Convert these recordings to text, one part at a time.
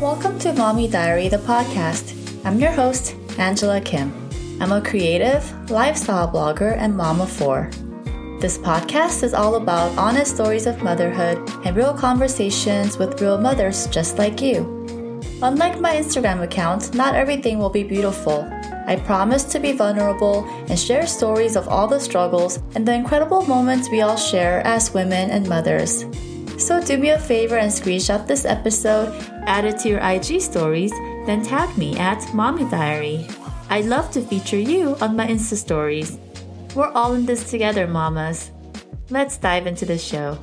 Welcome to Mommy Diary, the podcast. I'm your host, Angela Kim. I'm a creative, lifestyle blogger, and mom of four. This podcast is all about honest stories of motherhood and real conversations with real mothers just like you. Unlike my Instagram account, not everything will be beautiful. I promise to be vulnerable and share stories of all the struggles and the incredible moments we all share as women and mothers. So do me a favor and screenshot this episode, add it to your IG stories, then tag me at Mommy Diary. I'd love to feature you on my Insta stories. We're all in this together, mamas. Let's dive into the show.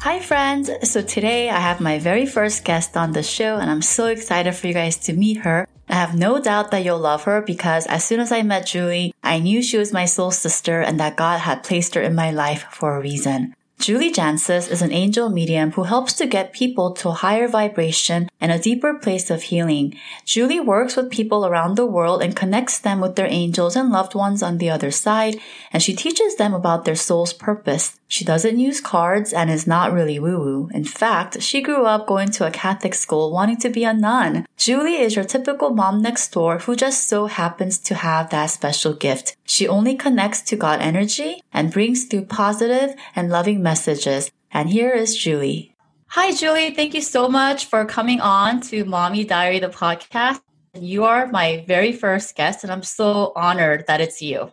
Hi, friends. So today I have my very first guest on the show, and I'm so excited for you guys to meet her. I have no doubt that you'll love her because as soon as I met Julie, I knew she was my soul sister and that God had placed her in my life for a reason. Julie Jancius is an angel medium who helps to get people to a higher vibration and a deeper place of healing. Julie works with people around the world and connects them with their angels and loved ones on the other side, and she teaches them about their soul's purpose. She doesn't use cards and is not really woo woo. In fact, she grew up going to a Catholic school wanting to be a nun. Julie is your typical mom next door who just so happens to have that special gift. She only connects to God energy and brings through positive and loving messages. And here is Julie. Hi, Julie. Thank you so much for coming on to Mommy Diary, the podcast. You are my very first guest, and I'm so honored that it's you.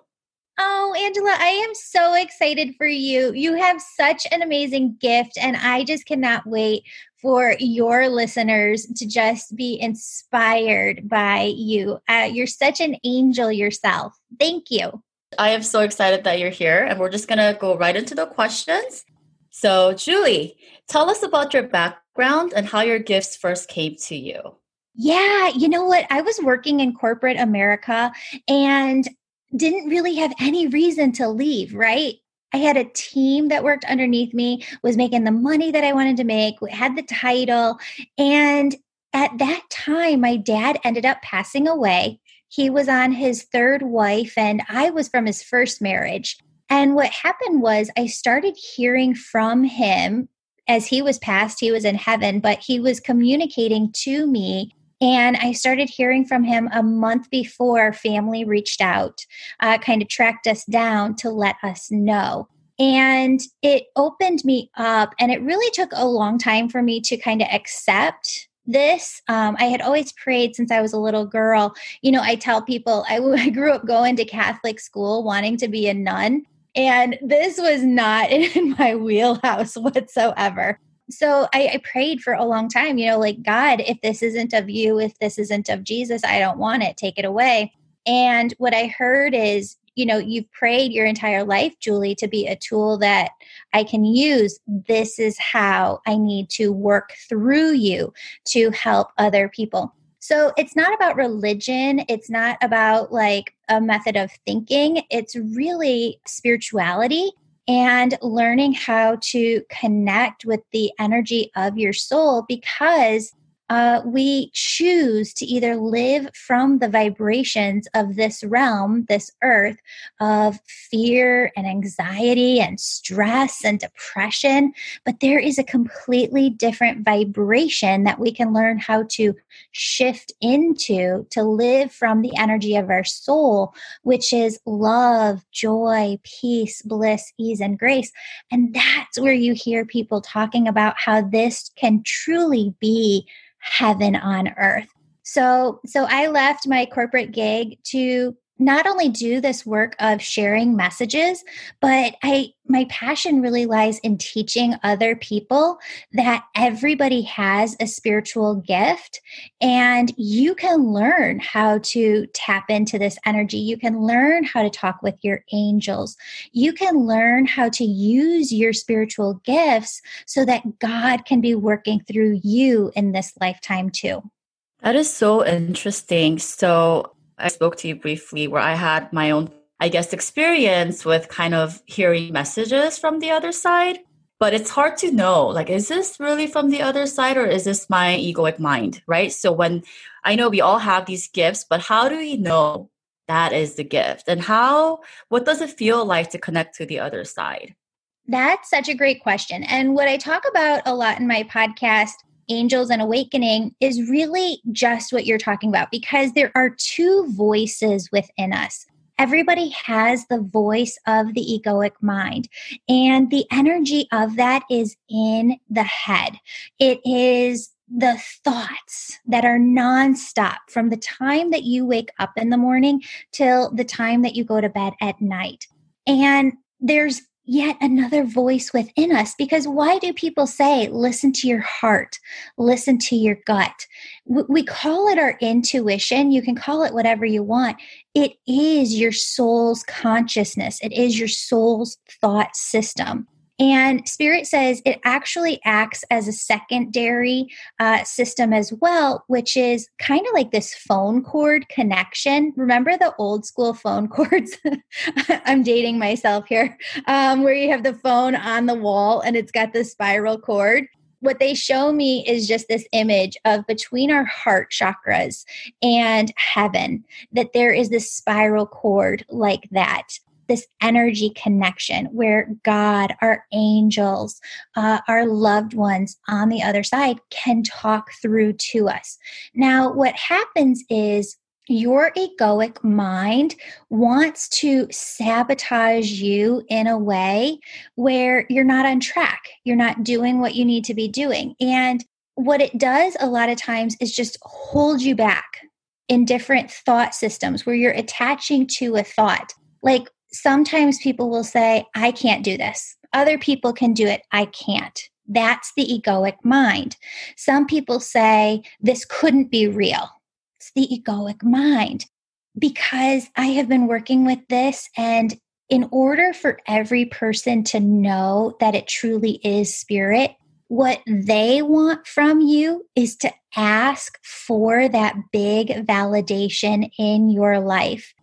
Oh, Angela, I am so excited for you. You have such an amazing gift, and I just cannot wait for your listeners to just be inspired by you. Uh, you're such an angel yourself. Thank you. I am so excited that you're here, and we're just going to go right into the questions. So, Julie, tell us about your background and how your gifts first came to you. Yeah, you know what? I was working in corporate America and didn't really have any reason to leave, right? I had a team that worked underneath me, was making the money that I wanted to make, had the title. And at that time, my dad ended up passing away. He was on his third wife, and I was from his first marriage. And what happened was, I started hearing from him as he was passed, he was in heaven, but he was communicating to me and I started hearing from him a month before family reached out, uh, kind of tracked us down to let us know. And it opened me up, and it really took a long time for me to kind of accept this um, i had always prayed since i was a little girl. You know i tell people I, grew up going to catholic school wanting to be a nun and this was not in my wheelhouse whatsoever. So I, I, prayed for a long time, you know, like, God, if this isn't of you, if this isn't of Jesus, I don't want it, take it away. And what I heard is, you know, you've prayed your entire life, Julie, to be a tool that I can use. This is how I need to work through you to help other people. So it's not about religion. It's not about like a method of thinking. It's really spirituality and learning how to connect with the energy of your soul because uh, we choose to either live from the vibrations of this realm, this earth, of fear and anxiety and stress and depression. But there is a completely different vibration that we can learn how to shift into to live from the energy of our soul, which is love, joy, peace, bliss, ease, and grace. And that's where you hear people talking about how this can truly be heaven on earth. So, so I left my corporate gig to not only do this work of sharing messages but i my passion really lies in teaching other people that everybody has a spiritual gift and you can learn how to tap into this energy. You can learn how to talk with your angels. You can learn how to use your spiritual gifts so that god can be working through you in this lifetime too. That is so interesting. So I spoke to you briefly where I had my own, I guess, experience with kind of hearing messages from the other side. But it's hard to know, like, is this really from the other side or is this my egoic mind, right? So when I know we all have these gifts, but how do we know that is the gift? And how, what does it feel like to connect to the other side? That's such a great question. And what I talk about a lot in my podcast, Angels and Awakening, is really just what you're talking about because there are two voices within us. Everybody has the voice of the egoic mind, and the energy of that is in the head. It is the thoughts that are nonstop from the time that you wake up in the morning till the time that you go to bed at night. And there's yet another voice within us. Because why do people say listen to your heart listen to your gut we call it our intuition. You can call it whatever you want. It is your soul's consciousness. It is your soul's thought system and Spirit says it actually acts as a secondary uh, system as well, which is kind of like this phone cord connection. Remember the old school phone cords? I'm dating myself here, um, where you have the phone on the wall and it's got the spiral cord what they show me is just this image of between our heart chakras and heaven, that there is this spiral cord like that this energy connection where God, our angels, uh, our loved ones on the other side can talk through to us. Now, what happens is your egoic mind wants to sabotage you in a way where you're not on track. You're not doing what you need to be doing. And what it does a lot of times is just hold you back in different thought systems where you're attaching to a thought. Like sometimes people will say, I can't do this. Other people can do it. I can't. That's the egoic mind. Some people say, this couldn't be real. It's the egoic mind. Because I have been working with this, and in order for every person to know that it truly is spirit, what they want from you is to ask for that big validation in your life.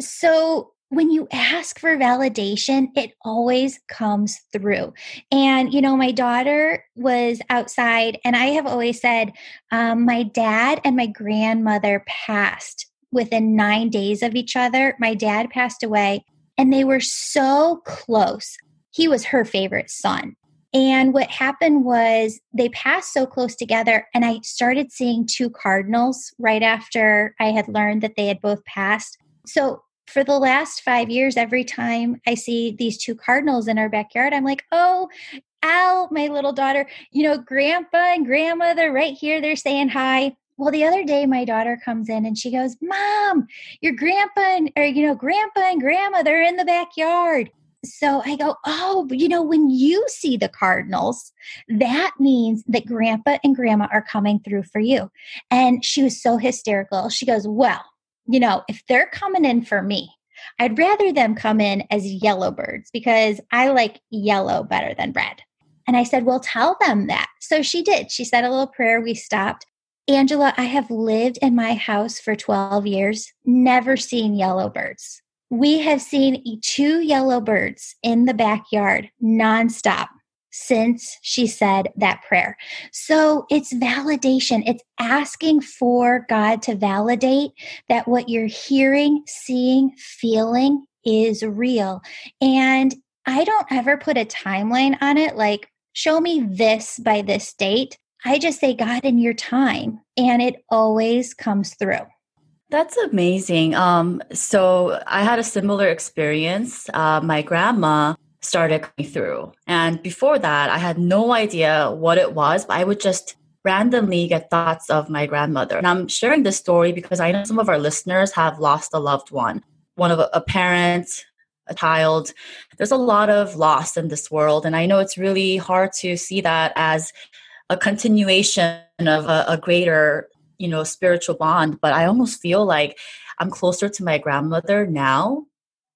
So when you ask for validation, it always comes through. And, you know, my daughter was outside, and I have always said, um, my dad and my grandmother passed within nine days of each other. My dad passed away, and they were so close. He was her favorite son. And what happened was they passed so close together, and I started seeing two cardinals right after I had learned that they had both passed. So for the last five years, every time I see these two cardinals in our backyard, I'm like, oh, Al, my little daughter, you know, grandpa and grandma, they're right here. They're saying hi. Well, the other day, my daughter comes in and she goes, Mom, your grandpa and, or, you know, grandpa and grandma, they're in the backyard. So I go, Oh, you know, when you see the cardinals, that means that grandpa and grandma are coming through for you. And she was so hysterical. She goes, Well, you know, if they're coming in for me, I'd rather them come in as yellow birds because I like yellow better than red. And I said, Well, tell them that. So she did. She said a little prayer. We stopped. Angela, I have lived in my house for 12 years, never seen yellow birds. We have seen two yellow birds in the backyard nonstop since she said that prayer. So it's validation. It's asking for God to validate that what you're hearing, seeing, feeling is real. And I don't ever put a timeline on it like, show me this by this date. I just say, God, in your time. And it always comes through. That's amazing. Um, so I had a similar experience. Uh, my grandma started coming through. And before that, I had no idea what it was, but I would just randomly get thoughts of my grandmother. And I'm sharing this story because I know some of our listeners have lost a loved one, one of a, parent, a child. There's a lot of loss in this world. And I know it's really hard to see that as a continuation of a, a greater, you know, spiritual bond. But I almost feel like I'm closer to my grandmother now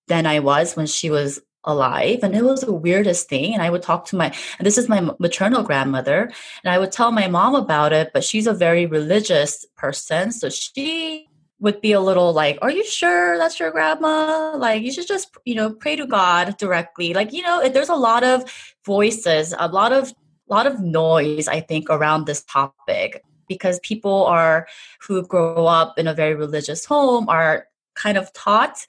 than I was when she was alive and it was the weirdest thing and i would talk to my and this is my maternal grandmother and i would tell my mom about it but she's a very religious person so she would be a little like are you sure that's your grandma? Like you should just you know pray to god directly. Like you know there's a lot of voices a lot of lot of noise i think around this topic because people are who grow up in a very religious home are kind of taught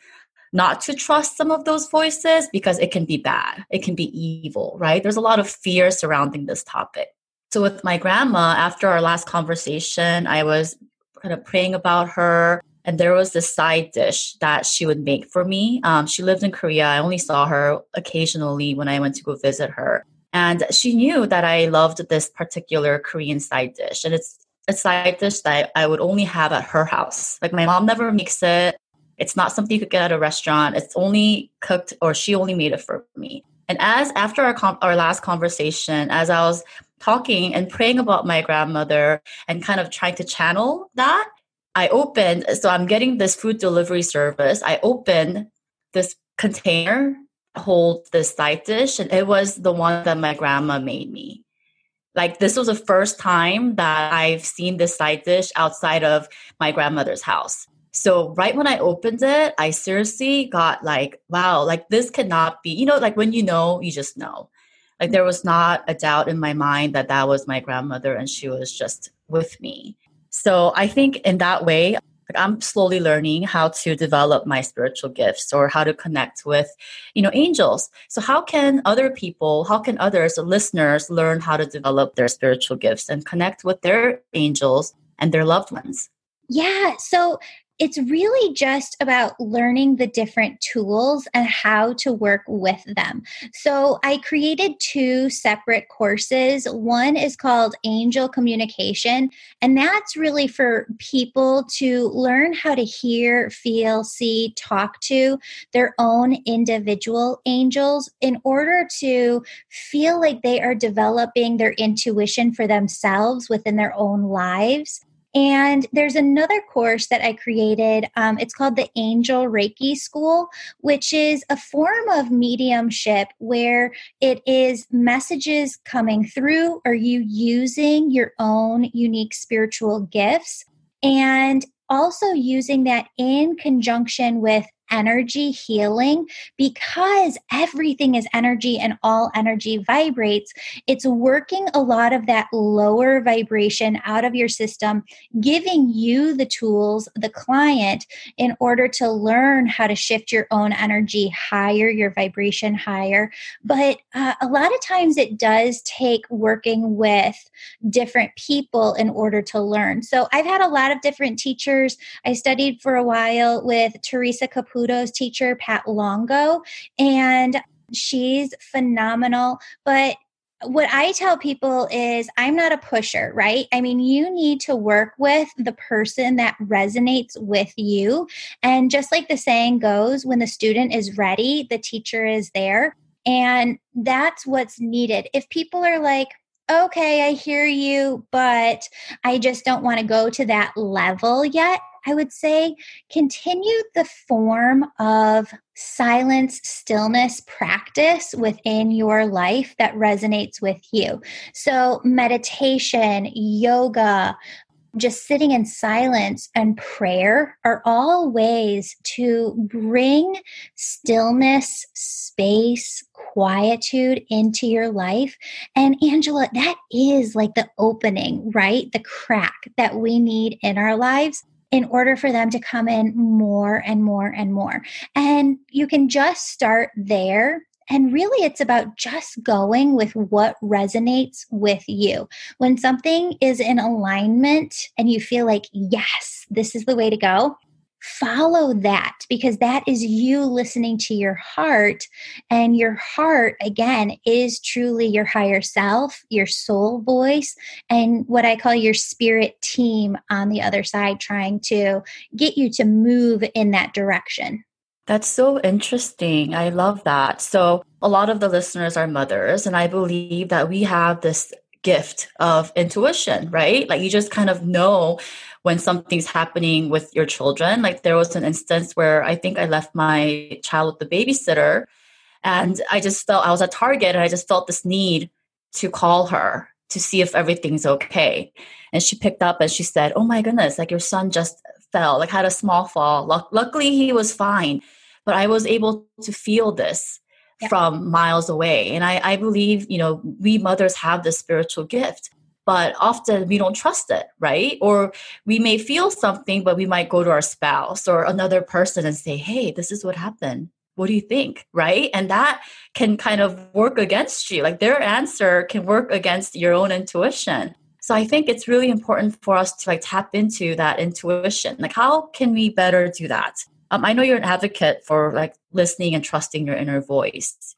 not to trust some of those voices because it can be bad. It can be evil, right? There's a lot of fear surrounding this topic. So with my grandma, after our last conversation, I was kind of praying about her. And there was this side dish that she would make for me. Um, she lived in Korea. I only saw her occasionally when I went to go visit her. And she knew that I loved this particular Korean side dish. And it's a side dish that I would only have at her house. Like my mom never makes it. It's not something you could get at a restaurant. It's only cooked or she only made it for me. And as after our, com- our last conversation, as I was talking and praying about my grandmother and kind of trying to channel that, I opened, so I'm getting this food delivery service. I opened this container, hold this side dish, and it was the one that my grandma made me. Like this was the first time that I've seen this side dish outside of my grandmother's house. So right when I opened it, I seriously got like, wow, like this cannot be, you know, like when you know, you just know. Like there was not a doubt in my mind that that was my grandmother and she was just with me. So I think in that way, like I'm slowly learning how to develop my spiritual gifts or how to connect with, you know, angels. So how can other people, how can others, listeners learn how to develop their spiritual gifts and connect with their angels and their loved ones? Yeah. So it's really just about learning the different tools and how to work with them. So I created two separate courses. One is called Angel Communication, and that's really for people to learn how to hear, feel, see, talk to their own individual angels in order to feel like they are developing their intuition for themselves within their own lives. And there's another course that I created. Um, it's called the Angel Reiki School, which is a form of mediumship where it is messages coming through Are you using your own unique spiritual gifts and also using that in conjunction with energy healing because everything is energy and all energy vibrates. It's working a lot of that lower vibration out of your system, giving you the tools, the client, in order to learn how to shift your own energy higher, your vibration higher. But uh, a lot of times it does take working with different people in order to learn. So I've had a lot of different teachers. I studied for a while with Teresa Caputo Caputo's teacher, Pat Longo, and she's phenomenal. But what I tell people is I'm not a pusher, right? I mean, you need to work with the person that resonates with you. And just like the saying goes, when the student is ready, the teacher is there. And that's what's needed. If people are like, okay, I hear you, but I just don't want to go to that level yet, I would say continue the form of silence, stillness practice within your life that resonates with you. So, meditation, yoga, just sitting in silence and prayer are all ways to bring stillness, space, quietude into your life. And Angela, that is like the opening, right? The crack that we need in our lives in order for them to come in more and more and more. And you can just start there. And really, it's about just going with what resonates with you. When something is in alignment and you feel like, yes, this is the way to go, follow that because that is you listening to your heart. And your heart, again, is truly your higher self, your soul voice, and what I call your spirit team on the other side, trying to get you to move in that direction. That's so interesting. I love that. So, a lot of the listeners are mothers, and I believe that we have this gift of intuition, right? Like you just kind of know when something's happening with your children. Like there was an instance where I think I left my child with the babysitter and I just felt I was at Target and I just felt this need to call her to see if everything's okay. And she picked up and she said, Oh my goodness, like your son just fell, like had a small fall. L- luckily, he was fine. But I was able to feel this yeah. from miles away. And I, I believe, you know, we mothers have this spiritual gift but often we don't trust it, right? Or we may feel something, but we might go to our spouse or another person and say, Hey, this is what happened. What do you think? Right. And that can kind of work against you. Like their answer can work against your own intuition. So I think it's really important for us to like tap into that intuition. Like, how can we better do that? Um, I know you're an advocate for like listening and trusting your inner voice.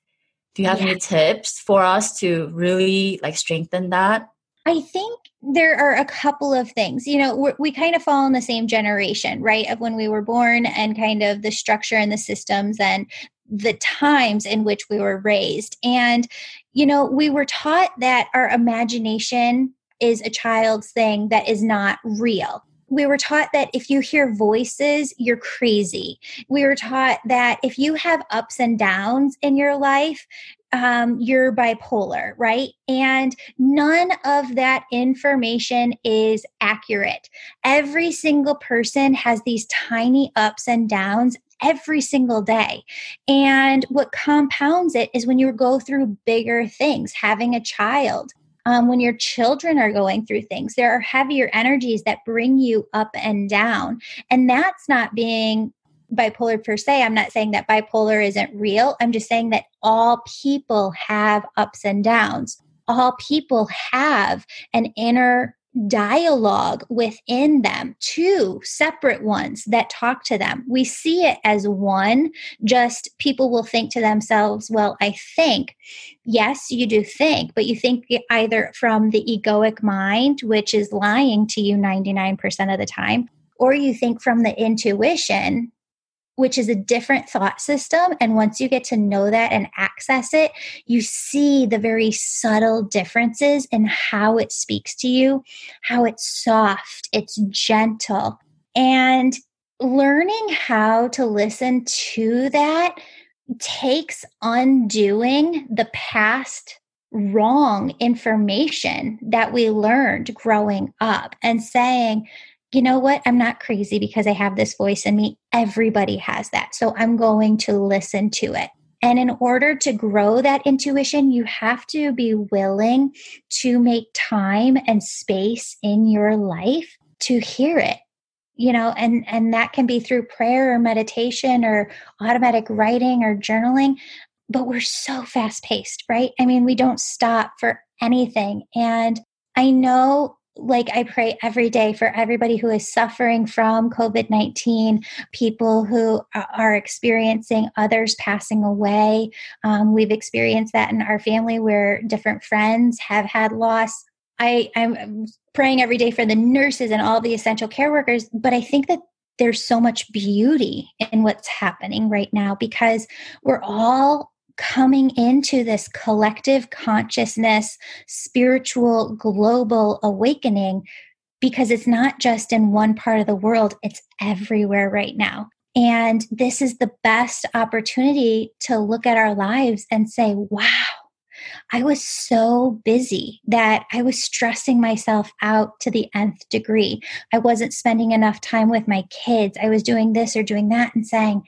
Do you have yeah. any tips for us to really like strengthen that? I think there are a couple of things. You know, we kind of fall in the same generation, right? Of when we were born and kind of the structure and the systems and the times in which we were raised. And, you know, we were taught that our imagination is a child's thing that is not real. We were taught that if you hear voices, you're crazy. We were taught that if you have ups and downs in your life, um, you're bipolar, right? And none of that information is accurate. Every single person has these tiny ups and downs every single day. And what compounds it is when you go through bigger things, having a child, um, when your children are going through things. There are heavier energies that bring you up and down. And that's not being bipolar per se. I'm not saying that bipolar isn't real. I'm just saying that all people have ups and downs. All people have an inner dialogue within them, two separate ones that talk to them. We see it as one, just people will think to themselves, well, I think. Yes, you do think, but you think either from the egoic mind, which is lying to you 99% of the time, or you think from the intuition, which is a different thought system. And once you get to know that and access it, you see the very subtle differences in how it speaks to you, how it's soft, it's gentle. And learning how to listen to that takes undoing the past wrong information that we learned growing up and saying, you know what? I'm not crazy because I have this voice in me. Everybody has that. So I'm going to listen to it. And in order to grow that intuition, you have to be willing to make time and space in your life to hear it. You know, and and that can be through prayer or meditation or automatic writing or journaling, but we're so fast paced, right? I mean, we don't stop for anything. And I know like I pray every day for everybody who is suffering from COVID 19, people who are experiencing others passing away. Um, we've experienced that in our family where different friends have had loss. I, I'm praying every day for the nurses and all the essential care workers, but I think that there's so much beauty in what's happening right now because we're all coming into this collective consciousness, spiritual, global awakening because it's not just in one part of the world, it's everywhere right now. And this is the best opportunity to look at our lives and say, wow, I was so busy that I was stressing myself out to the nth degree. I wasn't spending enough time with my kids. I was doing this or doing that and saying,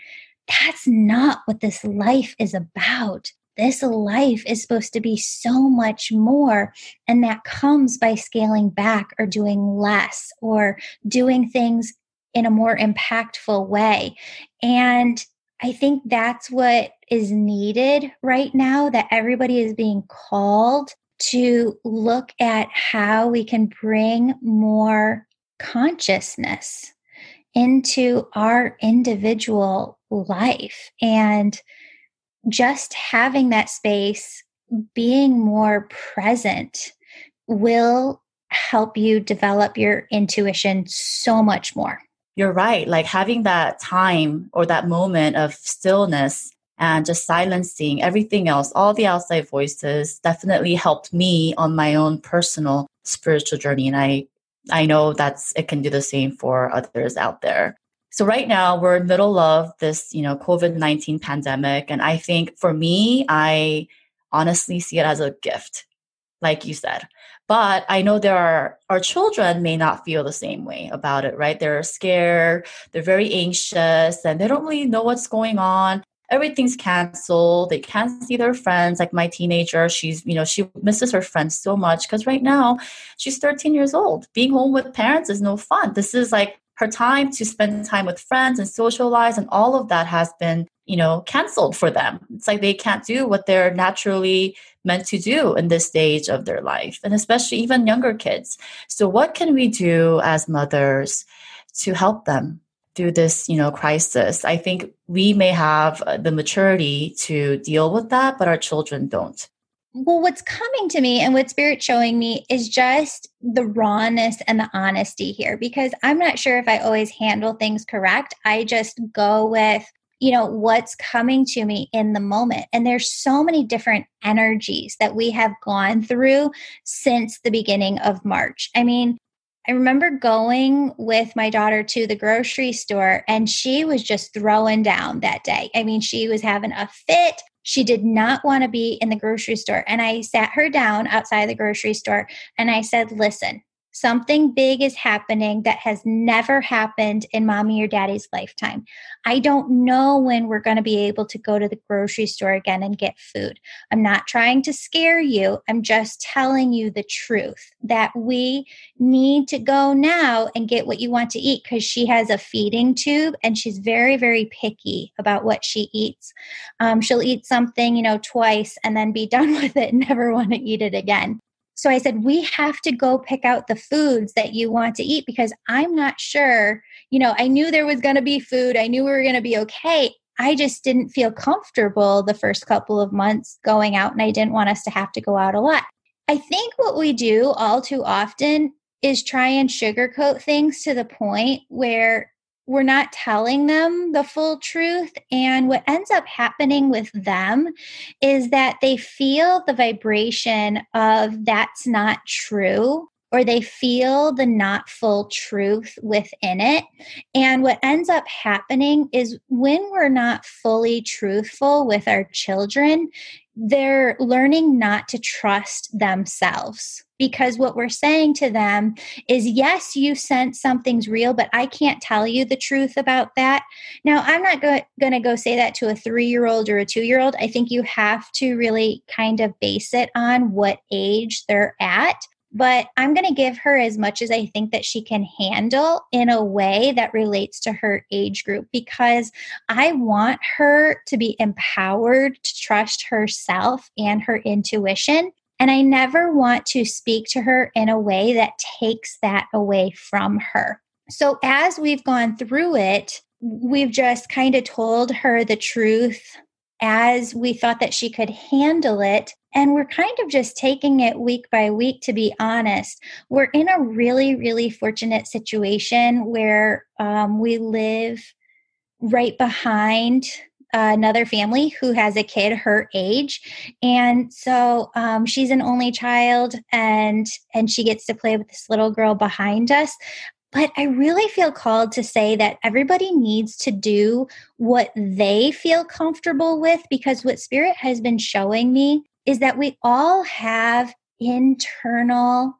that's not what this life is about. This life is supposed to be so much more. And that comes by scaling back or doing less or doing things in a more impactful way. And I think that's what is needed right now that everybody is being called to look at how we can bring more consciousness into our individual life. And just having that space being more present will help you develop your intuition so much more. You're right. Like having that time or that moment of stillness and just silencing everything else all the outside voices definitely helped me on my own personal spiritual journey. And i i know that's it can do the same for others out there so right now we're in middle of this, you know, COVID-19 pandemic. And I think for me, I honestly see it as a gift, like you said. But I know there are, our children may not feel the same way about it, right? They're scared, they're very anxious, and they don't really know what's going on. Everything's canceled. They can't see their friends. Like my teenager, she's, you know, she misses her friends so much because right now she's 13 years old. Being home with parents is no fun. This is like her time to spend time with friends and socialize and all of that has been you know canceled for them it's like they can't do what they're naturally meant to do in this stage of their life and especially even younger kids so what can we do as mothers to help them through this you know crisis i think we may have uh, the maturity to deal with that but our children don't well, what's coming to me and what Spirit's showing me is just the rawness and the honesty here because I'm not sure if I always handle things correct. I just go with, you know, what's coming to me in the moment. And there's so many different energies that we have gone through since the beginning of March. I mean, I remember going with my daughter to the grocery store and she was just throwing down that day. I mean, she was having a fit. She did not want to be in the grocery store. And I sat her down outside the grocery store and I said, Listen, Something big is happening that has never happened in mommy or daddy's lifetime. I don't know when we're going to be able to go to the grocery store again and get food. I'm not trying to scare you. I'm just telling you the truth that we need to go now and get what you want to eat because she has a feeding tube and she's very, very picky about what she eats. Um, she'll eat something, you know, twice and then be done with it and never want to eat it again. So I said, we have to go pick out the foods that you want to eat because I'm not sure. You know, I knew there was going to be food, I knew we were going to be okay. I just didn't feel comfortable the first couple of months going out, and I didn't want us to have to go out a lot. I think what we do all too often is try and sugarcoat things to the point where we're not telling them the full truth. And what ends up happening with them is that they feel the vibration of that's not true or they feel the not full truth within it. And what ends up happening is when we're not fully truthful with our children, they're learning not to trust themselves because what we're saying to them is yes you sense something's real but i can't tell you the truth about that now i'm not go- going to go say that to a 3-year-old or a 2-year-old i think you have to really kind of base it on what age they're at but I'm going to give her as much as I think that she can handle in a way that relates to her age group because I want her to be empowered to trust herself and her intuition. And I never want to speak to her in a way that takes that away from her. So as we've gone through it, we've just kind of told her the truth as we thought that she could handle it and we're kind of just taking it week by week, to be honest. We're in a really, really fortunate situation where um, we live right behind another family who has a kid her age and so um, she's an only child and and she gets to play with this little girl behind us but I really feel called to say that everybody needs to do what they feel comfortable with because what Spirit has been showing me is that we all have internal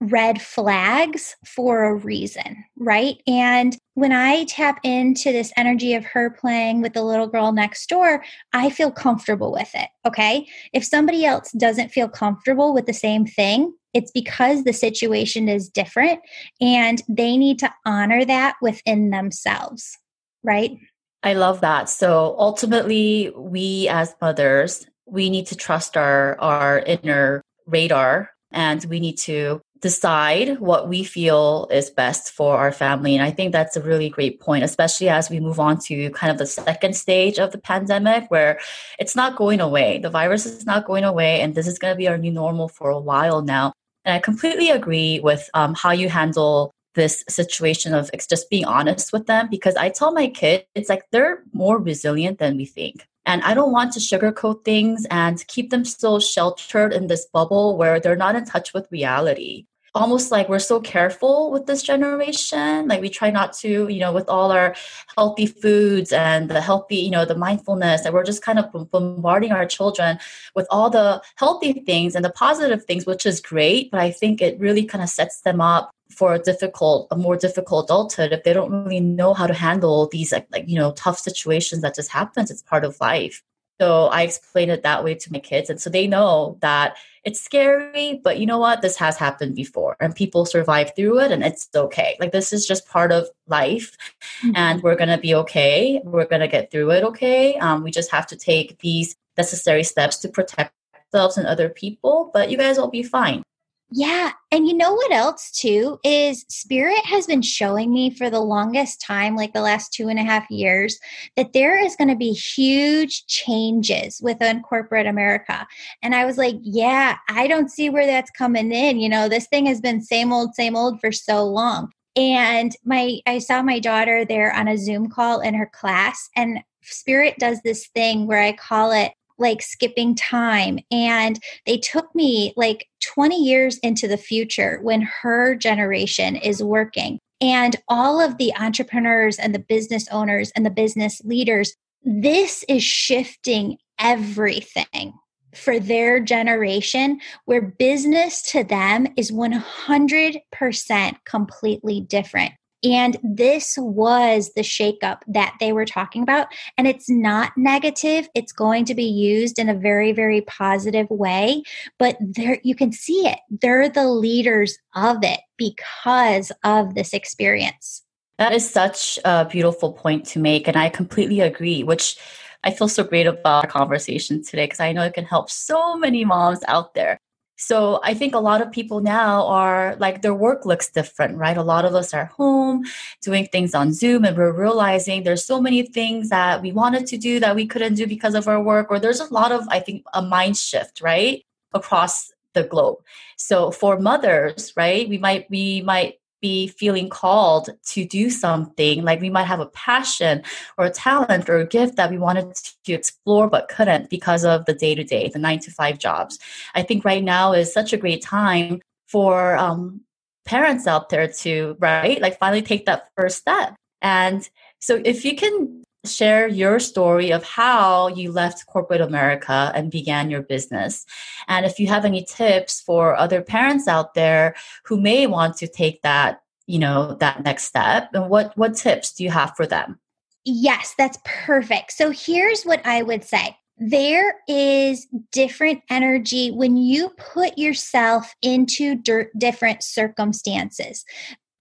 red flags for a reason, right? And when I tap into this energy of her playing with the little girl next door, I feel comfortable with it. Okay. If somebody else doesn't feel comfortable with the same thing, it's because the situation is different and they need to honor that within themselves, right? I love that. So ultimately, we as mothers we need to trust our our inner radar and we need to decide what we feel is best for our family. And I think that's a really great point, especially as we move on to kind of the second stage of the pandemic where it's not going away. The virus is not going away, and this is going to be our new normal for a while now. And I completely agree with um, how you handle this situation of just being honest with them because I tell my kids, it's like they're more resilient than we think. And I don't want to sugarcoat things and keep them so sheltered in this bubble where they're not in touch with reality. Almost like we're so careful with this generation. Like we try not to you know with all our healthy foods and the healthy you know the mindfulness and we're just kind of bombarding our children with all the healthy things and the positive things which is great but i think it really kind of sets them up for a difficult a more difficult adulthood if they don't really know how to handle these like, like you know tough situations that just happens. It's part of life so I explain it that way to my kids. And so they know that it's scary, but you know what? This has happened before and people survive through it and it's okay. Like this is just part of life mm-hmm. and we're going to be okay. We're going to get through it okay. Um, we just have to take these necessary steps to protect ourselves and other people, but you guys will be fine. Yeah. And you know what else, too, is Spirit has been showing me for the longest time, like the last two and a half years, that there is going to be huge changes within corporate America. And I was like, yeah, I don't see where that's coming in. You know, this thing has been same old, same old for so long. And my, I saw my daughter there on a Zoom call in her class, and Spirit does this thing where I call it like skipping time. And they took me like 20 years into the future when her generation is working. And all of the entrepreneurs and the business owners and the business leaders, this is shifting everything for their generation where business to them is 100% completely different. And this was the shakeup that they were talking about. And it's not negative. It's going to be used in a very, very positive way. But there you can see it. They're the leaders of it because of this experience. That is such a beautiful point to make. And I completely agree, which I feel so great about our conversation today because I know it can help so many moms out there. So I think a lot of people now are like their work looks different, right? A lot of us are home doing things on Zoom and we're realizing there's so many things that we wanted to do that we couldn't do because of our work, or there's a lot of, I think, a mind shift, right? Across the globe. So for mothers, right, we might we might be feeling called to do something like we might have a passion or a talent or a gift that we wanted to explore but couldn't because of the day to day the nine to five jobs. I think right now is such a great time for um, parents out there to right like finally take that first step. And so if you can share your story of how you left corporate America and began your business. And if you have any tips for other parents out there who may want to take that, you know, that next step, and what what tips do you have for them? Yes, that's perfect. So here's what I would say. There is different energy when you put yourself into different circumstances.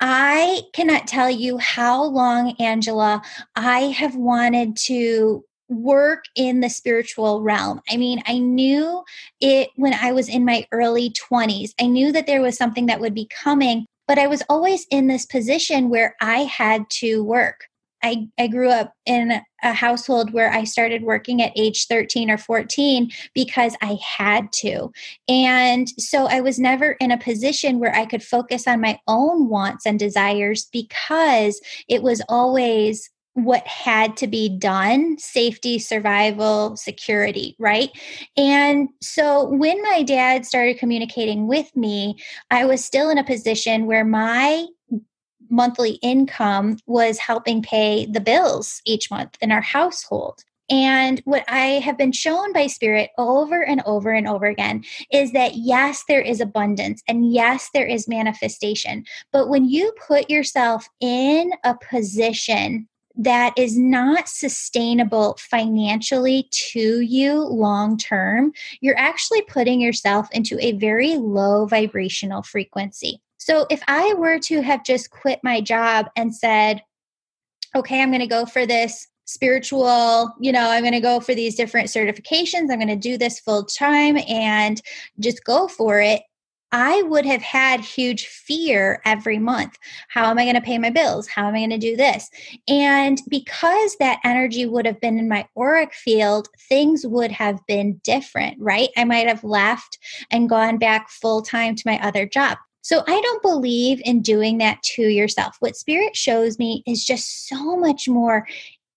I cannot tell you how long, Angela, I have wanted to work in the spiritual realm. I mean, I knew it when I was in my early 20s. I knew that there was something that would be coming, but I was always in this position where I had to work. I, I grew up in a household where I started working at age 13 or 14 because I had to. And so I was never in a position where I could focus on my own wants and desires because it was always what had to be done safety, survival, security, right? And so when my dad started communicating with me, I was still in a position where my monthly income was helping pay the bills each month in our household. And what I have been shown by Spirit over and over and over again is that yes, there is abundance and yes, there is manifestation. But when you put yourself in a position that is not sustainable financially to you long term, you're actually putting yourself into a very low vibrational frequency. So if I were to have just quit my job and said, okay, I'm going to go for this spiritual, you know, I'm going to go for these different certifications, I'm going to do this full time and just go for it. I would have had huge fear every month. How am I going to pay my bills? How am I going to do this? And because that energy would have been in my auric field, things would have been different, right? I might have left and gone back full time to my other job. So I don't believe in doing that to yourself. What spirit shows me is just so much more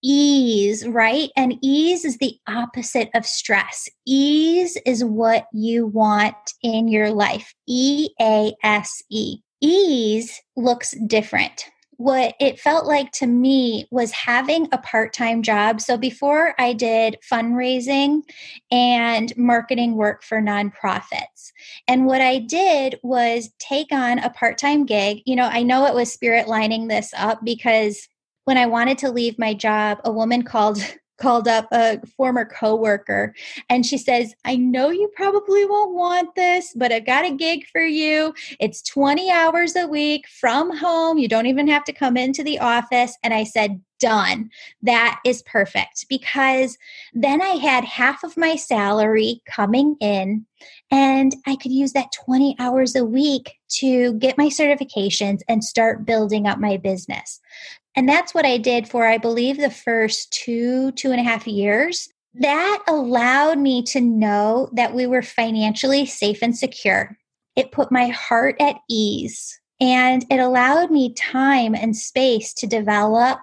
ease, right? And ease is the opposite of stress. Ease is what you want in your life. E A S E. Ease looks different what it felt like to me was having a part time job. So before I did fundraising and marketing work for nonprofits. And what I did was take on a part time gig. You know, I know it was spirit lining this up because when I wanted to leave my job, a woman called called up a former coworker and she says, I know you probably won't want this, but I've got a gig for you. It's 20 hours a week from home. You don't even have to come into the office. And I said, Done. That is perfect because then I had half of my salary coming in and I could use that 20 hours a week to get my certifications and start building up my business. And that's what I did for, I believe, the first two, two and a half years. That allowed me to know that we were financially safe and secure. It put my heart at ease and it allowed me time and space to develop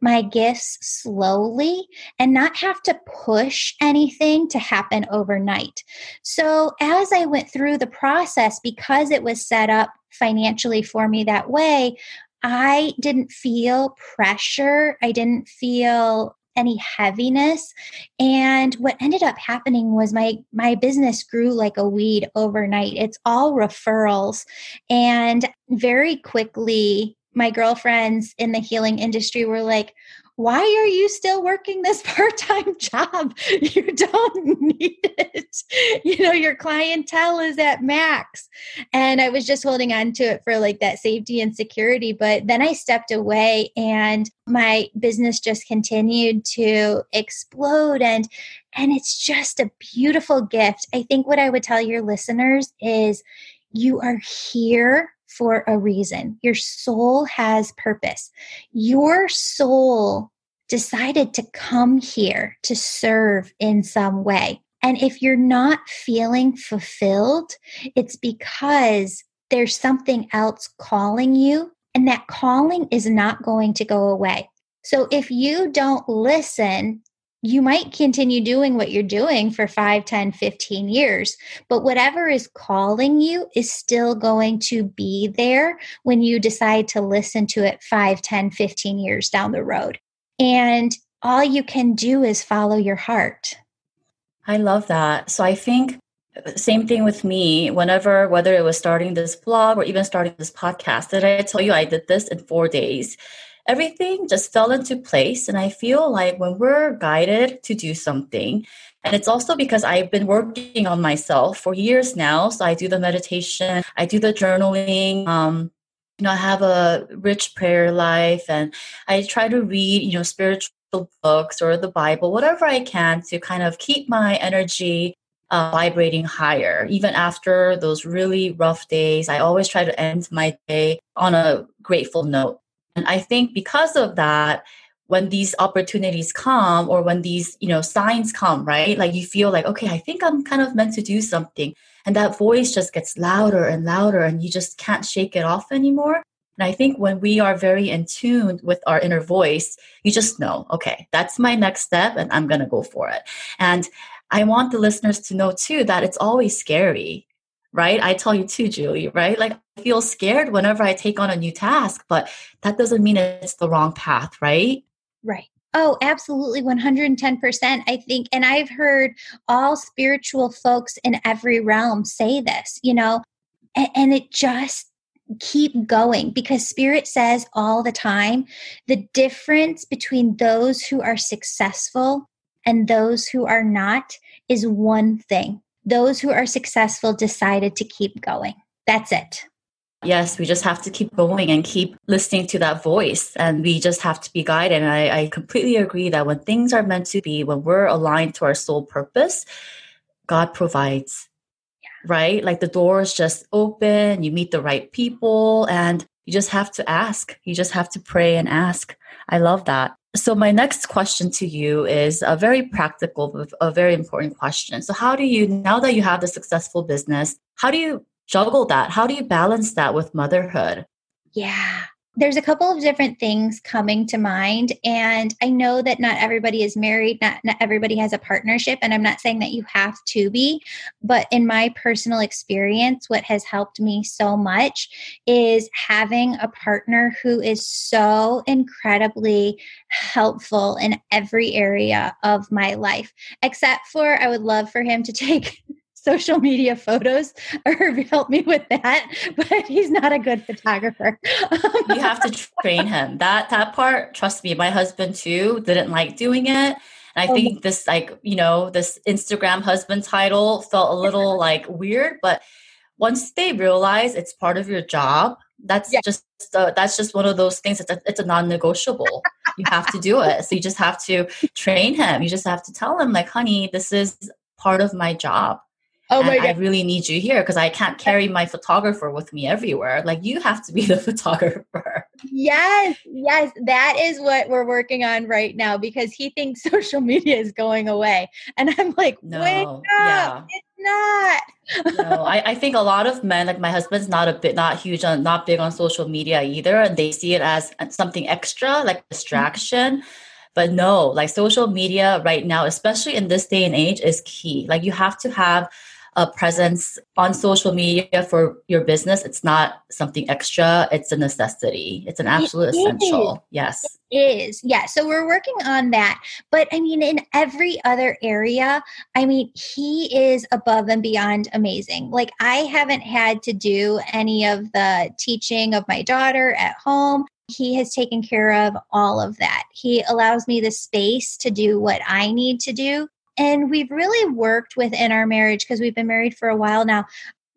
my gifts slowly and not have to push anything to happen overnight. So, as I went through the process, because it was set up financially for me that way, I didn't feel pressure. I didn't feel any heaviness. And what ended up happening was my my business grew like a weed overnight. It's all referrals. And very quickly my girlfriends in the healing industry were like why are you still working this part-time job? You don't need it. You know your clientele is at max. And i was just holding on to it for like that safety and security but then i stepped away and my business just continued to explode and and it's just a beautiful gift. I think what i would tell your listeners is you are here for a reason. Your soul has purpose. Your soul decided to come here to serve in some way. And if you're not feeling fulfilled, it's because there's something else calling you, and that calling is not going to go away. So if you don't listen, you might continue doing what you're doing for 5, 10, 15 years, but whatever is calling you is still going to be there when you decide to listen to it 5, 10, 15 years down the road. And all you can do is follow your heart. I love that. So I think uh, same thing with me whenever whether it was starting this blog or even starting this podcast did i tell you i did this in four days everything just fell into place. And I feel like when we're guided to do something, and it's also because I've been working on myself for years now. So I do the meditation, I do the journaling. Um, you know, I have a rich prayer life, and I try to read, you know, spiritual books or the Bible, whatever I can to kind of keep my energy uh, vibrating higher. Even after those really rough days, I always try to end my day on a grateful note. And I think because of that, when these opportunities come or when these, you know, signs come, right? Like you feel like, okay, I think I'm kind of meant to do something. And that voice just gets louder and louder and you just can't shake it off anymore. And I think when we are very in tune with our inner voice, you just know, okay, that's my next step and I'm going to go for it. And I want the listeners to know too that it's always scary right? I tell you too, Julie, right? Like I feel scared whenever I take on a new task, but that doesn't mean it's the wrong path, right? Right. Oh, absolutely 110%. I think, and I've heard all spiritual folks in every realm say this, you know, and, and it just keep going because spirit says all the time the difference between those who are successful and those who are not is one thing those who are successful decided to keep going. That's it. Yes, we just have to keep going and keep listening to that voice. And we just have to be guided. And I, I completely agree that when things are meant to be, when we're aligned to our soul purpose, God provides, yeah. right? Like the doors just open, you meet the right people, and you just have to ask. You just have to pray and ask. I love that. So my next question to you is a very practical, a very important question. So how do you, now that you have the successful business, how do you juggle that? How do you balance that with motherhood? Yeah. There's a couple of different things coming to mind and i know that not everybody is married not, not everybody has a partnership and i'm not saying that you have to be but in my personal experience what has helped me so much is having a partner who is so incredibly helpful in every area of my life except for i would love for him to take social media photos or help me with that but he's not a good photographer. You have to train him. That that part trust me my husband too didn't like doing it. And i oh. think this like you know this instagram husband title felt a little like weird but once they realize it's part of your job that's yeah. just uh, that's just one of those things it's a, it's a non-negotiable. You have to do it. So you just have to train him. You just have to tell him like honey this is part of my job Oh my God. I really need you here because I can't carry my photographer with me everywhere. Like you have to be the photographer. Yes, yes, that is what we're working on right now because he thinks social media is going away, and I'm like, no, wake up, yeah. it's not. no, I, I think a lot of men, like my husband's not a bit, not huge on, not big on social media either, and they see it as something extra, like distraction. Mm-hmm. But no, like social media right now, especially in this day and age, is key. Like you have to have a presence on social media for your business. It's not something extra, it's a necessity. It's an absolute it essential. Yes. It is. Yeah. So we're working on that. But I mean, in every other area, I mean, he is above and beyond amazing. Like, I haven't had to do any of the teaching of my daughter at home he has taken care of all of that. He allows me the space to do what I need to do. And we've really worked within our marriage because we've been married for a while now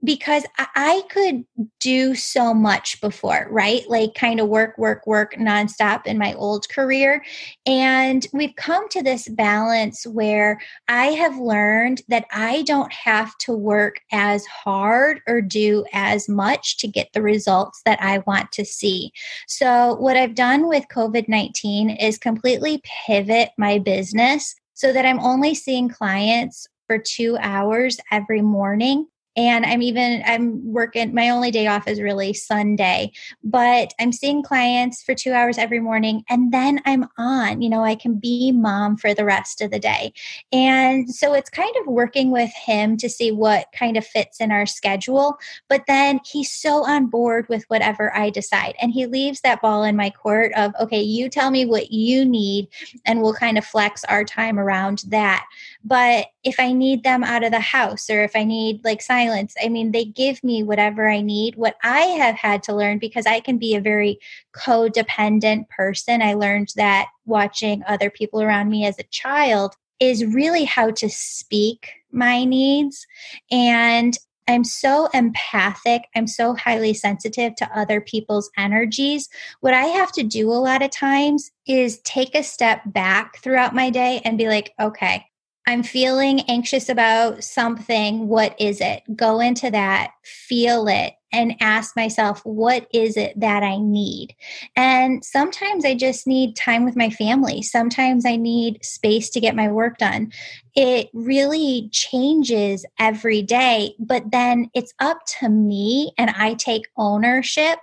because I could do so much before, right? Like kind of work, work, work nonstop in my old career. And we've come to this balance where I have learned that I don't have to work as hard or do as much to get the results that I want to see. So, what I've done with COVID 19 is completely pivot my business so that I'm only seeing clients for two hours every morning and i'm even i'm working my only day off is really sunday but i'm seeing clients for two hours every morning and then i'm on you know i can be mom for the rest of the day. And so it's kind of working with him to see what kind of fits in our schedule but then he's so on board with whatever i decide and he leaves that ball in my court of okay you tell me what you need and we'll kind of flex our time around that. But if I need them out of the house or if I need like silence, I mean, they give me whatever I need. What I have had to learn because I can be a very codependent person, I learned that watching other people around me as a child is really how to speak my needs. And I'm so empathic. I'm so highly sensitive to other people's energies. What I have to do a lot of times is take a step back throughout my day and be like, okay, I'm feeling anxious about something. What is it? Go into that, feel it, and ask myself, what is it that I need? And sometimes I just need time with my family. Sometimes I need space to get my work done. It really changes every day, but then it's up to me, and I take ownership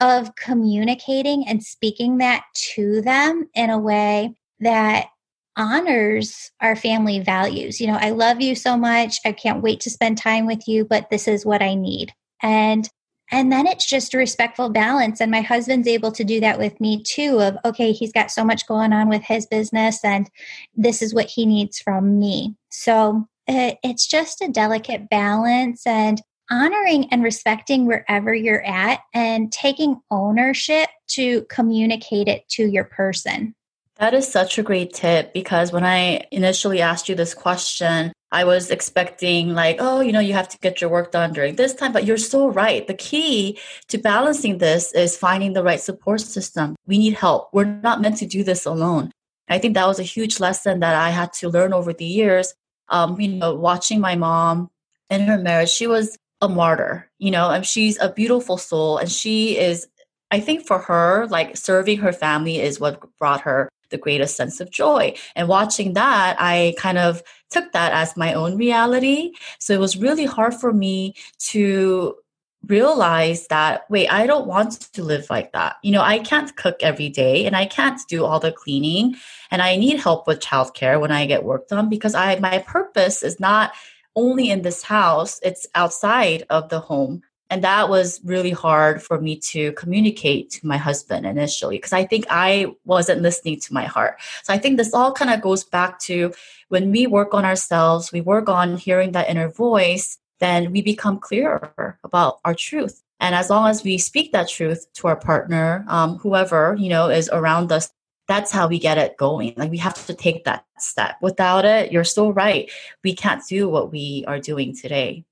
of communicating and speaking that to them in a way that honors our family values. You know, I love you so much. I can't wait to spend time with you, but this is what I need. And and then it's just a respectful balance and my husband's able to do that with me too of okay, he's got so much going on with his business and this is what he needs from me. So it, it's just a delicate balance and honoring and respecting wherever you're at and taking ownership to communicate it to your person. That is such a great tip because when I initially asked you this question, I was expecting, like, oh, you know, you have to get your work done during this time. But you're so right. The key to balancing this is finding the right support system. We need help. We're not meant to do this alone. I think that was a huge lesson that I had to learn over the years. Um, you know, watching my mom in her marriage, she was a martyr, you know, and she's a beautiful soul. And she is, I think for her, like serving her family is what brought her the greatest sense of joy. And watching that, I kind of took that as my own reality. So it was really hard for me to realize that wait i don't want to live like that you know i can't cook every day and i can't do all the cleaning and i need help with childcare when i get work done because i my purpose is not only in this house it's outside of the home and that was really hard for me to communicate to my husband initially because i think i wasn't listening to my heart so i think this all kind of goes back to when we work on ourselves we work on hearing that inner voice then we become clearer about our truth. And as long as we speak that truth to our partner, um, whoever, you know, is around us, that's how we get it going. Like we have to take that step. Without it, you're so right. We can't do what we are doing today.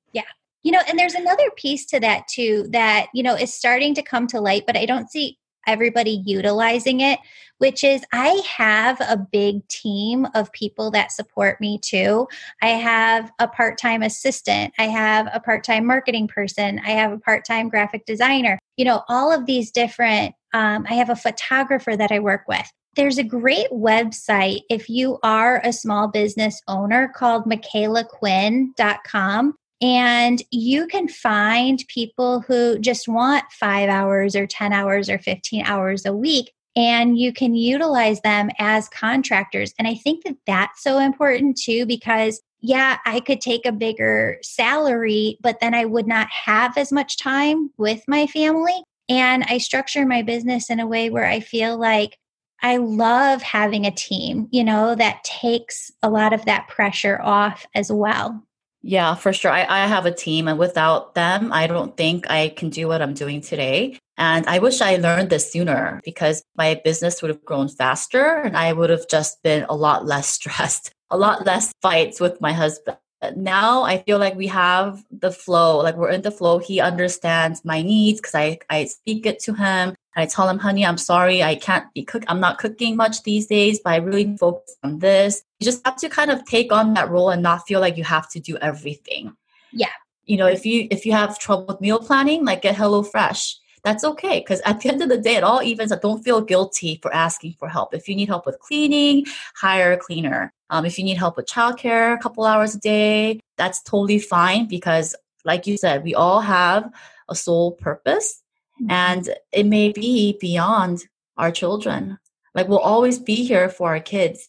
You know, and there's another piece to that too that, you know, is starting to come to light, but I don't see everybody utilizing it, which is I have a big team of people that support me too. I have a part time assistant, I have a part time marketing person, I have a part time graphic designer, you know, all of these different, um, I have a photographer that I work with. There's a great website if you are a small business owner called michaelaquinn.com. And you can find people who just want five hours or 10 hours or 15 hours a week, and you can utilize them as contractors. And I think that that's so important too, because yeah, I could take a bigger salary, but then I would not have as much time with my family. And I structure my business in a way where I feel like I love having a team, you know, that takes a lot of that pressure off as well. Yeah, for sure. I, I have a team, and without them, I don't think I can do what I'm doing today. And I wish I learned this sooner because my business would have grown faster and I would have just been a lot less stressed, a lot less fights with my husband. Now I feel like we have the flow, like we're in the flow. He understands my needs because I, I speak it to him. I tell him, honey, I'm sorry, I can't be cook. I'm not cooking much these days, but I really focus on this. You just have to kind of take on that role and not feel like you have to do everything. Yeah. You know, if you if you have trouble with meal planning, like get Hello Fresh. That's okay because at the end of the day, it all evens. Don't feel guilty for asking for help. If you need help with cleaning, hire a cleaner. Um, if you need help with childcare, a couple hours a day, that's totally fine because, like you said, we all have a soul purpose Mm-hmm. And it may be beyond our children. Like we'll always be here for our kids.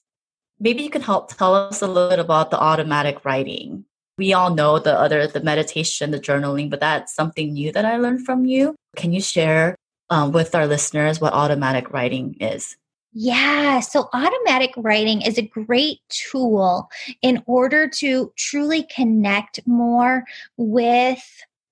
Maybe you can help tell us a little bit about the automatic writing. We all know the other, the meditation, the journaling, but that's something new that I learned from you. Can you share um, with our listeners what automatic writing is? Yeah, so automatic writing is a great tool in order to truly connect more with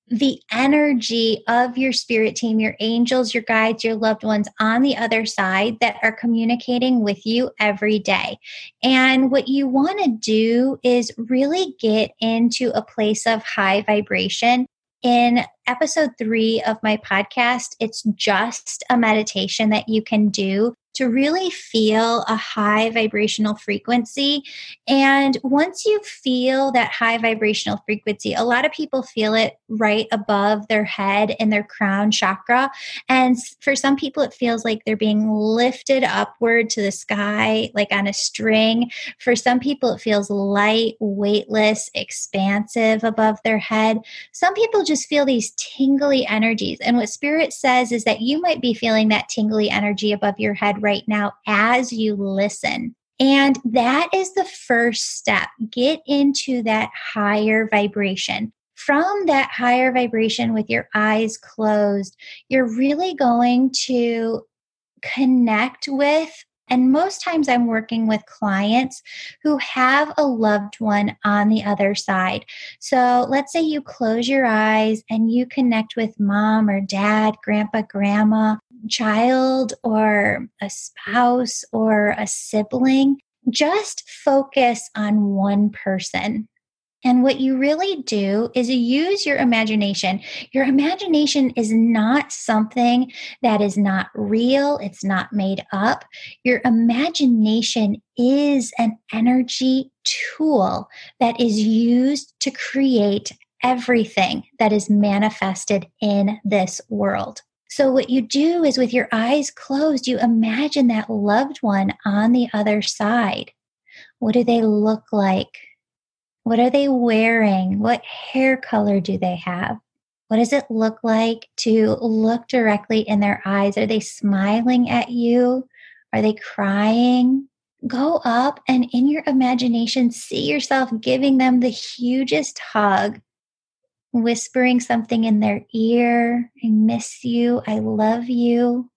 the energy of your spirit team, your angels, your guides, your loved ones on the other side that are communicating with you every day. And what you want to do is really get into a place of high vibration. In episode three of my podcast, it's just a meditation that you can do to really feel a high vibrational frequency. And once you feel that high vibrational frequency, a lot of people feel it right above their head in their crown chakra. And for some people, it feels like they're being lifted upward to the sky, like on a string. For some people, it feels light, weightless, expansive above their head. Some people just feel these tingly energies. And what Spirit says is that you might be feeling that tingly energy above your head right now as you listen. And that is the first step. Get into that higher vibration. From that higher vibration with your eyes closed, you're really going to connect with and most times I'm working with clients who have a loved one on the other side. So let's say you close your eyes and you connect with mom or dad, grandpa, grandma, child, or a spouse or a sibling. Just focus on one person. And what you really do is you use your imagination. Your imagination is not something that is not real, it's not made up. Your imagination is an energy tool that is used to create everything that is manifested in this world. So, what you do is with your eyes closed, you imagine that loved one on the other side. What do they look like? What are they wearing? What hair color do they have? What does it look like to look directly in their eyes? Are they smiling at you? Are they crying? Go up and in your imagination, see yourself giving them the hugest hug, whispering something in their ear. I miss you. I love you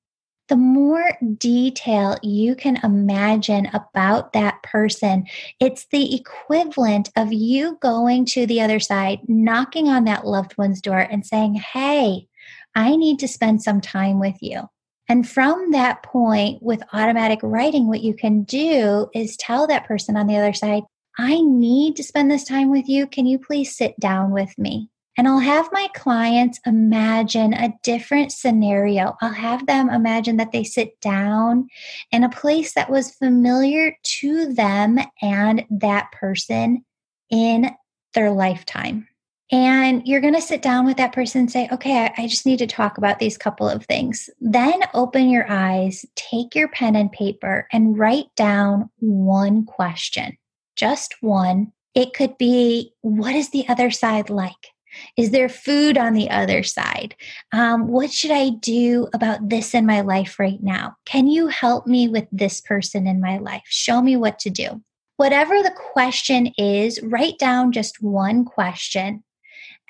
the more detail you can imagine about that person, it's the equivalent of you going to the other side, knocking on that loved one's door and saying, Hey, I need to spend some time with you. And from that point, with automatic writing, what you can do is tell that person on the other side, I need to spend this time with you. Can you please sit down with me? And I'll have my clients imagine a different scenario. I'll have them imagine that they sit down in a place that was familiar to them and that person in their lifetime. And you're going to sit down with that person and say, okay, I, just need to talk about these couple of things. Then open your eyes, take your pen and paper, and write down one question, just one. It could be, what is the other side like? Is there food on the other side? Um, what should I do about this in my life right now? Can you help me with this person in my life? Show me what to do. Whatever the question is, write down just one question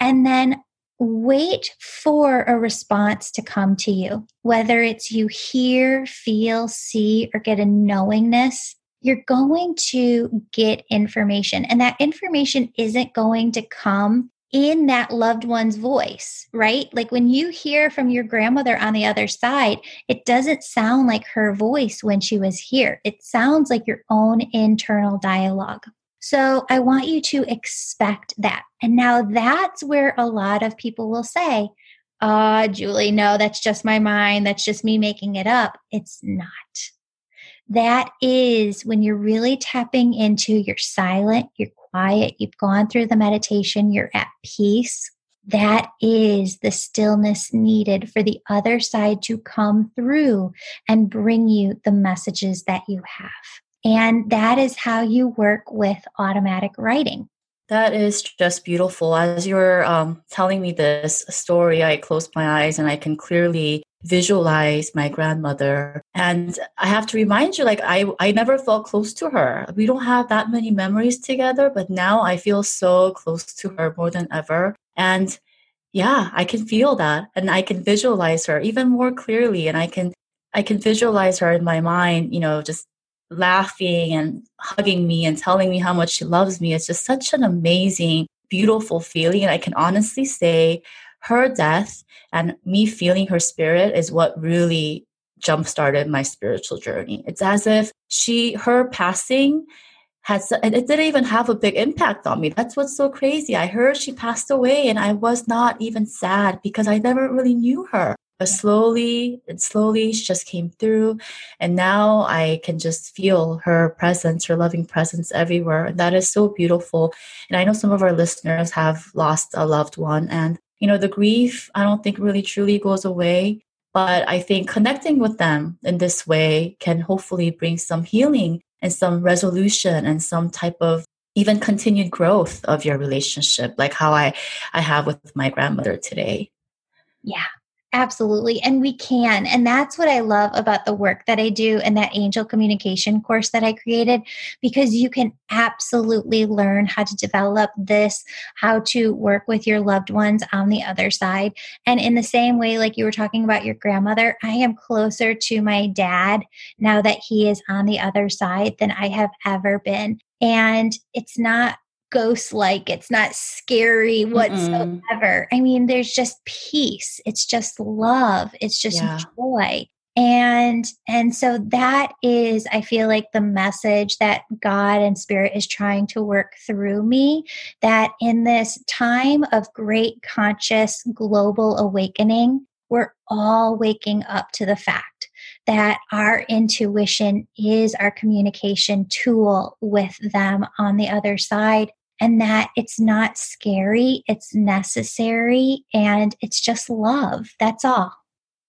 and then wait for a response to come to you. Whether it's you hear, feel, see, or get a knowingness, you're going to get information. And that information isn't going to come in that loved one's voice, right? Like when you hear from your grandmother on the other side, it doesn't sound like her voice when she was here. It sounds like your own internal dialogue. So I want you to expect that. And now that's where a lot of people will say, Ah, uh, Julie, no, that's just my mind. That's just me making it up. It's not. That is when you're really tapping into your silent, your quiet, you've gone through the meditation, you're at peace. That is the stillness needed for the other side to come through and bring you the messages that you have. And that is how you work with automatic writing. That is just beautiful. As you're um, telling me this story, I closed my eyes and I can clearly visualize my grandmother. And I have to remind you, like, I, I never felt close to her. We don't have that many memories together, but now I feel so close to her more than ever. And yeah, I can feel that and I can visualize her even more clearly. And I can, I can visualize her in my mind, you know, just laughing and hugging me and telling me how much she loves me. It's just such an amazing, beautiful feeling. And I can honestly say her death and me feeling her spirit is what really jump started my spiritual journey. It's as if she, her passing has, and it didn't even have a big impact on me. That's what's so crazy. I heard she passed away and I was not even sad because I never really knew her. But slowly and slowly she just came through. And now I can just feel her presence, her loving presence everywhere. And that is so beautiful. And I know some of our listeners have lost a loved one and you know, the grief, I don't think really truly goes away. But I think connecting with them in this way can hopefully bring some healing and some resolution and some type of even continued growth of your relationship, like how I, I have with my grandmother today. Yeah, Absolutely. And we can. And that's what I love about the work that I do and that angel communication course that I created, because you can absolutely learn how to develop this, how to work with your loved ones on the other side. And in the same way, like you were talking about your grandmother, I am closer to my dad now that he is on the other side than I have ever been. And it's not ghost like it's not scary whatsoever. Mm-mm. i mean there's just peace. It's just love. It's just yeah. joy. And and so that is i feel like the message that god and spirit is trying to work through me that in this time of great conscious global awakening we're all waking up to the fact that our intuition is our communication tool with them on the other side and that it's not scary, it's necessary, and it's just love. That's all.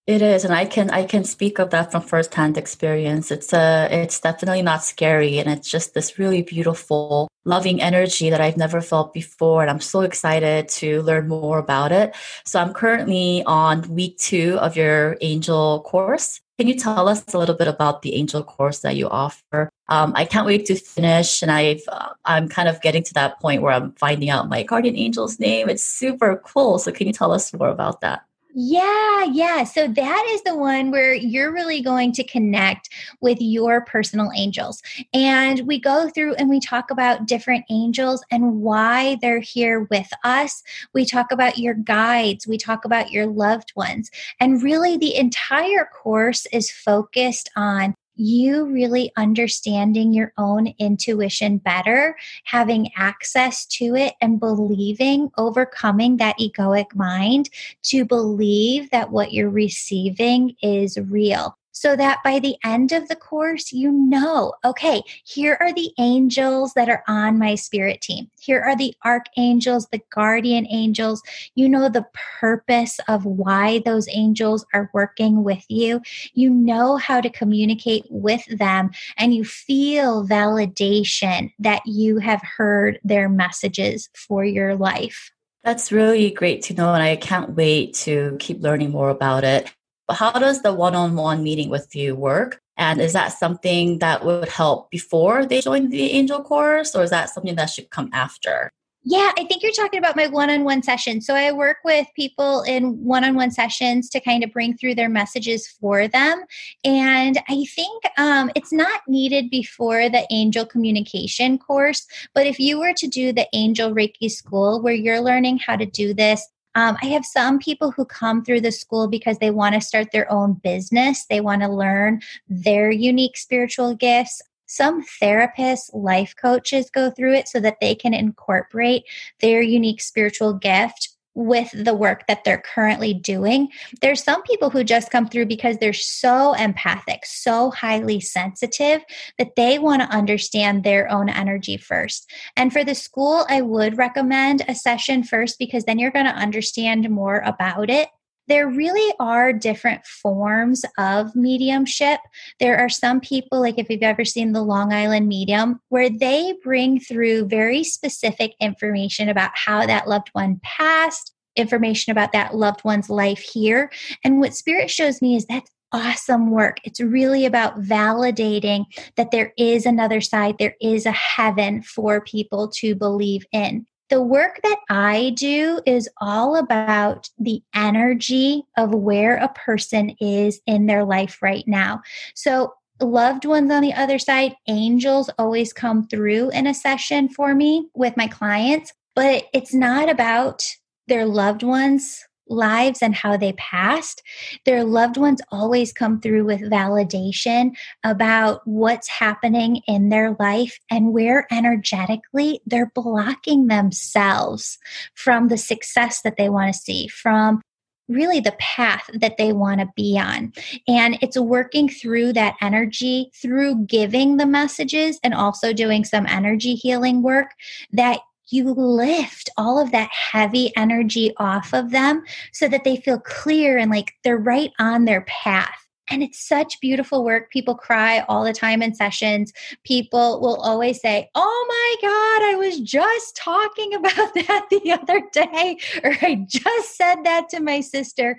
It is, and I can I can speak of that from firsthand experience. It's a uh, it's definitely not scary, and it's just this really beautiful loving energy that I've never felt before. And I'm so excited to learn more about it. So I'm currently on week two of your angel course. Can you tell us a little bit about the angel course that you offer? Um, I can't wait to finish, and I've uh, I'm kind of getting to that point where I'm finding out my guardian angel's name. It's super cool. So can you tell us more about that? Yeah, yeah. So that is the one where you're really going to connect with your personal angels. And we go through and we talk about different angels and why they're here with us. We talk about your guides, we talk about your loved ones. And really, the entire course is focused on you really understanding your own intuition better, having access to it, and believing, overcoming that egoic mind to believe that what you're receiving is real so that by the end of the course, you know, okay, here are the angels that are on my spirit team. Here are the archangels, the guardian angels. You know the purpose of why those angels are working with you. You know how to communicate with them, and you feel validation that you have heard their messages for your life. That's really great to know, and I can't wait to keep learning more about it. But how does the one on one meeting with you work? And is that something that would help before they join the angel course, or is that something that should come after? Yeah, I think you're talking about my one on one session. So I work with people in one on one sessions to kind of bring through their messages for them. And I think um, it's not needed before the angel communication course. But if you were to do the angel Reiki school where you're learning how to do this um, I have some people who come through the school because they want to start their own business. They want to learn their unique spiritual gifts. Some therapists, life coaches go through it so that they can incorporate their unique spiritual gift with the work that they're currently doing. There's some people who just come through because they're so empathic, so highly sensitive that they want to understand their own energy first. And for the school, I would recommend a session first because then you're going to understand more about it there really are different forms of mediumship. There are some people, like if you've ever seen the Long Island Medium, where they bring through very specific information about how that loved one passed, information about that loved one's life here. And what Spirit shows me is that's awesome work. It's really about validating that there is another side, there is a heaven for people to believe in. The work that I do is all about the energy of where a person is in their life right now. So, loved ones on the other side, angels always come through in a session for me with my clients, but it's not about their loved ones lives and how they passed, their loved ones always come through with validation about what's happening in their life and where energetically they're blocking themselves from the success that they want to see, from really the path that they want to be on. And it's working through that energy, through giving the messages and also doing some energy healing work that you lift all of that heavy energy off of them so that they feel clear and like they're right on their path. And it's such beautiful work. People cry all the time in sessions. People will always say, Oh my God, I was just talking about that the other day, or I just said that to my sister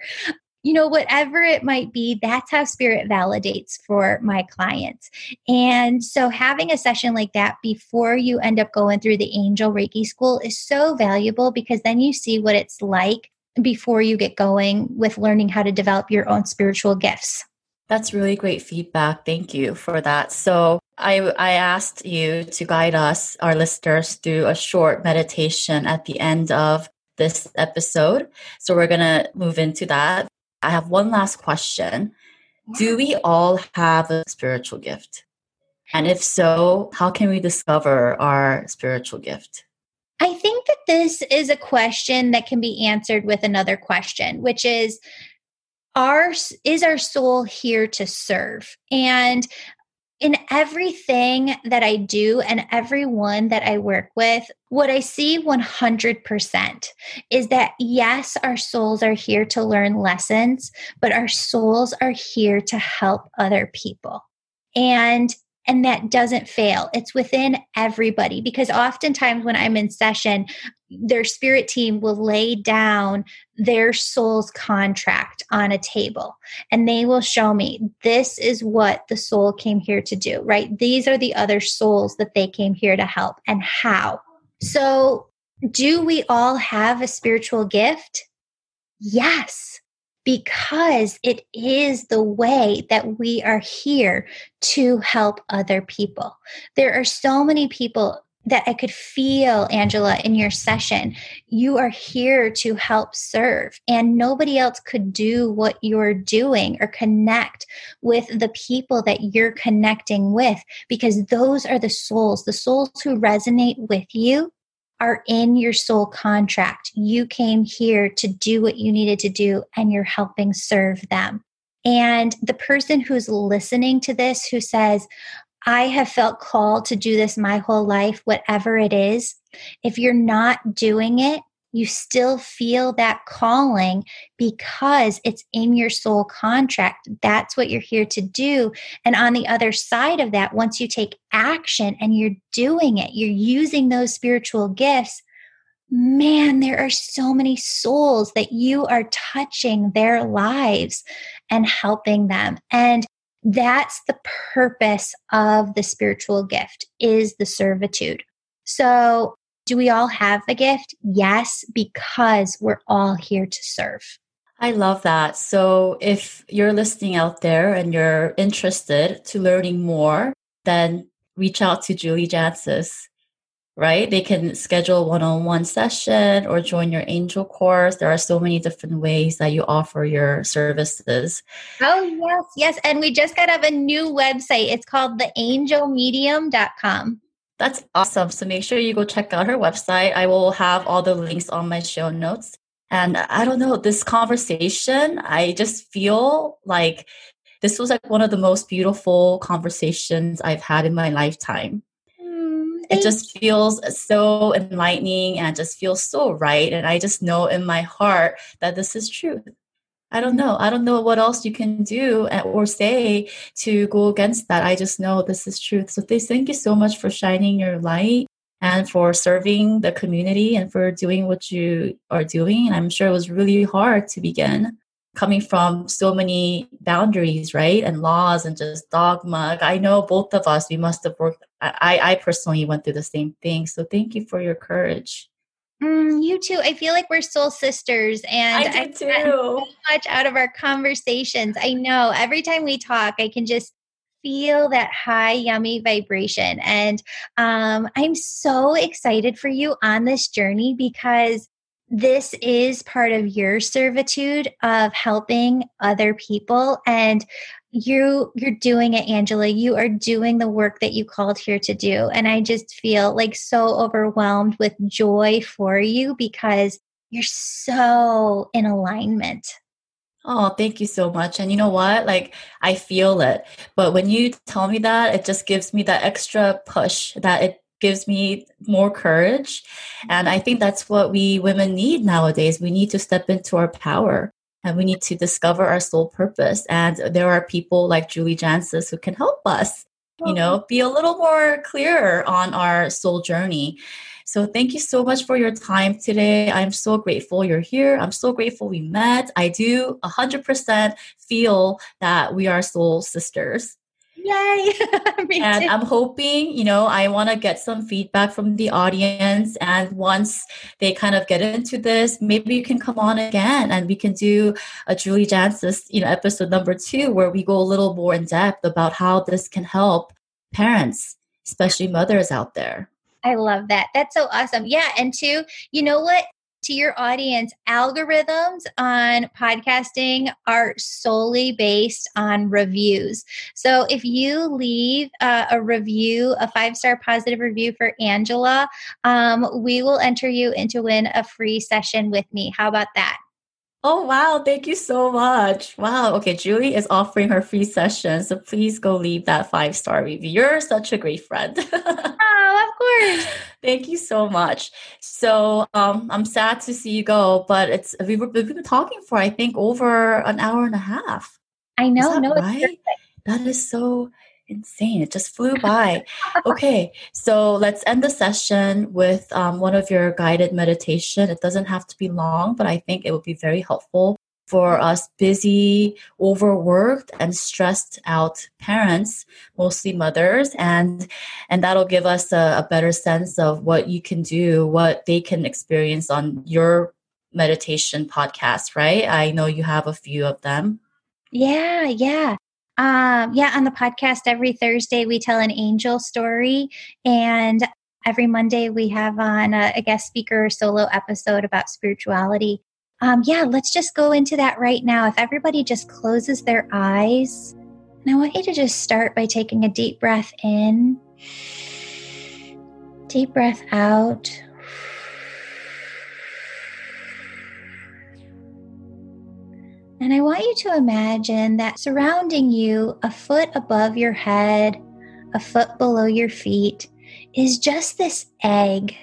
you know, whatever it might be, that's how spirit validates for my clients. And so having a session like that before you end up going through the angel Reiki school is so valuable because then you see what it's like before you get going with learning how to develop your own spiritual gifts. That's really great feedback. Thank you for that. So I, I asked you to guide us, our listeners, through a short meditation at the end of this episode. So we're going to move into that. I have one last question. Do we all have a spiritual gift? And if so, how can we discover our spiritual gift? I think that this is a question that can be answered with another question, which is our is our soul here to serve? And in everything that I do and everyone that I work with, what I see 100% is that yes, our souls are here to learn lessons, but our souls are here to help other people. And and that doesn't fail. It's within everybody because oftentimes when I'm in session, their spirit team will lay down their soul's contract on a table and they will show me this is what the soul came here to do, right? These are the other souls that they came here to help and how. So, do we all have a spiritual gift? Yes because it is the way that we are here to help other people. There are so many people that I could feel, Angela, in your session. You are here to help serve, and nobody else could do what you're doing or connect with the people that you're connecting with because those are the souls, the souls who resonate with you are in your soul contract. You came here to do what you needed to do, and you're helping serve them. And the person who's listening to this who says, I have felt called to do this my whole life, whatever it is, if you're not doing it, you still feel that calling because it's in your soul contract. That's what you're here to do. And on the other side of that, once you take action and you're doing it, you're using those spiritual gifts. Man, there are so many souls that you are touching their lives and helping them. And that's the purpose of the spiritual gift is the servitude. So do we all have a gift? Yes, because we're all here to serve. I love that. So if you're listening out there and you're interested to learning more, then reach out to Julie Jancius, right? They can schedule one-on-one session or join your angel course. There are so many different ways that you offer your services. Oh, yes, yes. And we just got up a new website. It's called theangelmedium.com. That's awesome. So make sure you go check out her website. I will have all the links on my show notes. And I don't know, this conversation, I just feel like this was like one of the most beautiful conversations I've had in my lifetime. Mm, it just feels so enlightening and just feels so right. And I just know in my heart that this is truth. I don't know. I don't know what else you can do eh, or say to go against that. I just know this is truth. So thank you so much for shining your light and for serving the community and for doing what you are doing. And I'm sure it was really hard to begin coming from so many boundaries, right? And laws and just dogma. I know both of us, we must have worked. I, I personally went through the same thing. So thank you for your courage. Mm, you too. I feel like we're soul sisters, and I do too. so much out of our conversations. I know every time we talk, I can just feel that high, yummy vibration. And um, I'm so excited for you on this journey because this is part of your servitude of helping other people and you you're doing it angela you are doing the work that you called here to do and i just feel like so overwhelmed with joy for you because you're so in alignment Oh, thank you so much. And you know what? Like, I feel it. But when you tell me that, it just gives me that extra push that it gives me more courage. And I think that's what we women need nowadays. We need to step into our power and we need to discover our soul purpose. And there are people like Julie Jancius who can help us, you know, oh. be a little more clearer on our soul journey. So thank you so much for your time today. I'm so grateful you're here. I'm so grateful we met. I do 100% feel that we are soul sisters. Yay! and too. I'm hoping, you know, I want to get some feedback from the audience. And once they kind of get into this, maybe you can come on again and we can do a Julie Jancius, you know, episode number two, where we go a little more in depth about how this can help parents, especially mothers out there. I love that. That's so awesome. Yeah. And two, you know what? To your audience, algorithms on podcasting are solely based on reviews. So if you leave uh, a review, a five star positive review for Angela, um, we will enter you into win a free session with me. How about that? Oh, wow. Thank you so much. Wow. Okay. Julie is offering her free session. So please go leave that five star review. You're such a great friend. oh, of course. Thank you so much. So um, I'm sad to see you go, but it's we were, we've been talking for, I think, over an hour and a half. I know. No, right? That is so Insane. It just flew by. okay. So let's end the session with um, one of your guided meditation. It doesn't have to be long, but I think it would be very helpful for us busy, overworked, and stressed out parents, mostly mothers, and and that'll give us a, a, better sense of what you can do, what they can experience on your meditation podcast. Right? I know you have a few of them. Yeah, yeah. Um, yeah, on the podcast every Thursday we tell an angel story, and every Monday we have on a, a guest speaker solo episode about spirituality. Um, yeah, let's just go into that right now. If everybody just closes their eyes, and I want you to just start by taking a deep breath in, deep breath out. And I want you to imagine that surrounding you, a foot above your head, a foot below your feet, is just this egg.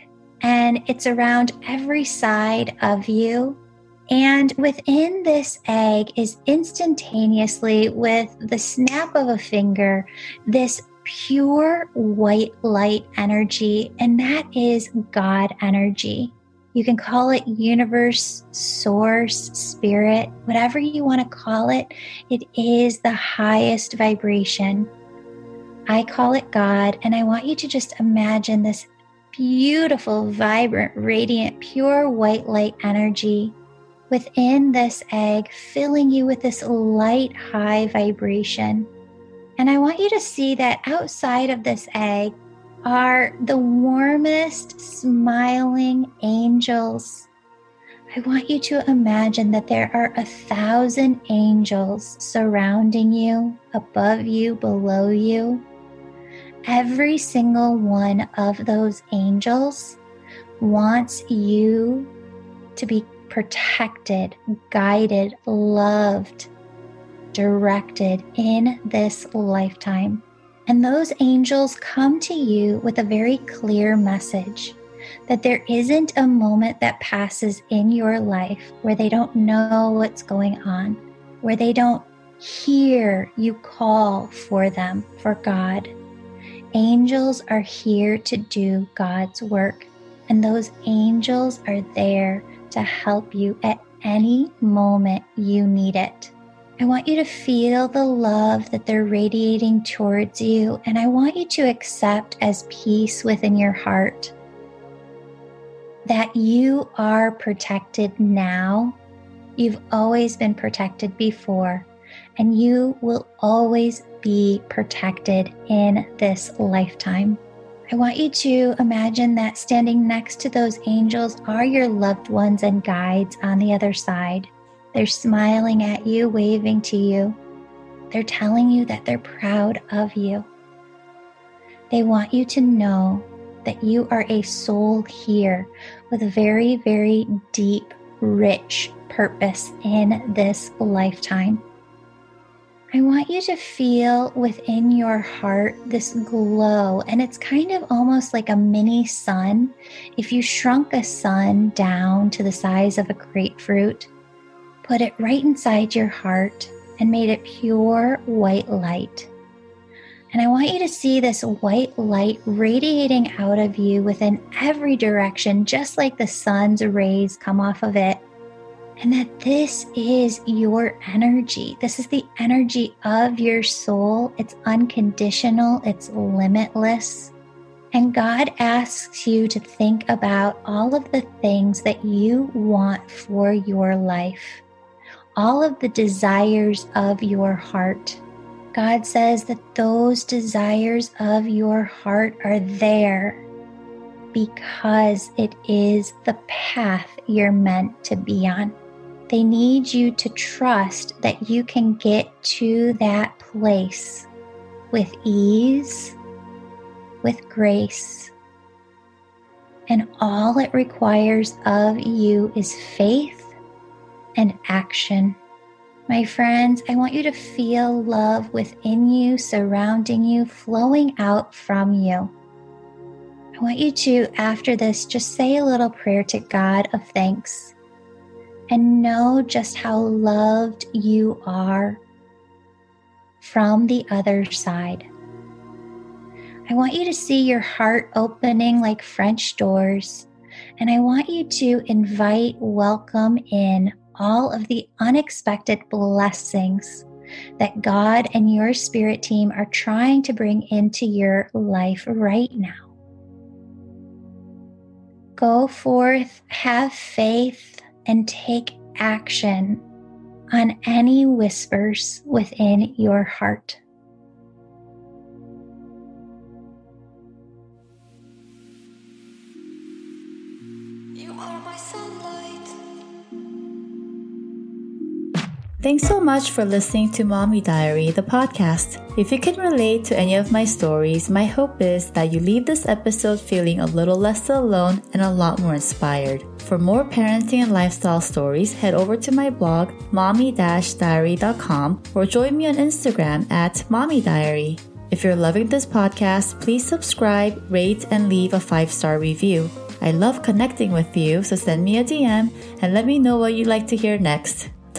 And it's around every side of you. And within this egg is instantaneously, with the snap of a finger, this pure white light energy. And that is God energy. You can call it universe, source, spirit, whatever you want to call it. It is the highest vibration. I call it God, and I want you to just imagine this beautiful, vibrant, radiant, pure white light energy within this egg, filling you with this light, high vibration. And I want you to see that outside of this egg, are the warmest, smiling angels. I want you to imagine that there are a thousand angels surrounding you, above you, below you. Every single one of those angels wants you to be protected, guided, loved, directed in this lifetime. And those angels come to you with a very clear message that there isn't a moment that passes in your life where they don't know what's going on, where they don't hear you call for them, for God. Angels are here to do God's work, and those angels are there to help you at any moment you need it. I want you to feel the love that they're radiating towards you, and I want you to accept as peace within your heart that you are protected now. You've always been protected before, and you will always be protected in this lifetime. I want you to imagine that standing next to those angels are your loved ones and guides on the other side. They're smiling at you, waving to you. They're telling you that they're proud of you. They want you to know that you are a soul here with a very, very deep, rich purpose in this lifetime. I want you to feel within your heart this glow, and it's kind of almost like a mini sun. If you shrunk a sun down to the size of a grapefruit, put it right inside your heart and made it pure white light. And I want you to see this white light radiating out of you within every direction, just like the sun's rays come off of it. And that this is your energy. This is the energy of your soul. It's unconditional, it's limitless. And God asks you to think about all of the things that you want for your life all of the desires of your heart. God says that those desires of your heart are there because it is the path you're meant to be on. They need you to trust that you can get to that place with ease, with grace. And all it requires of you is faith and action. My friends, I want you to feel love within you, surrounding you, flowing out from you. I want you to, after this, just say a little prayer to God of thanks and know just how loved you are from the other side. I want you to see your heart opening like French doors. And I want you to invite, welcome in all of the unexpected blessings that God and your spirit team are trying to bring into your life right now. Go forth, have faith, and take action on any whispers within your heart. Thanks so much for listening to Mommy Diary, the podcast. If you can relate to any of my stories, my hope is that you leave this episode feeling a little less alone and a lot more inspired. For more parenting and lifestyle stories, head over to my blog, mommy-diary.com, or join me on Instagram at Mommy Diary. If you're loving this podcast, please subscribe, rate, and leave a five star review. I love connecting with you, so send me a DM and let me know what you'd like to hear next.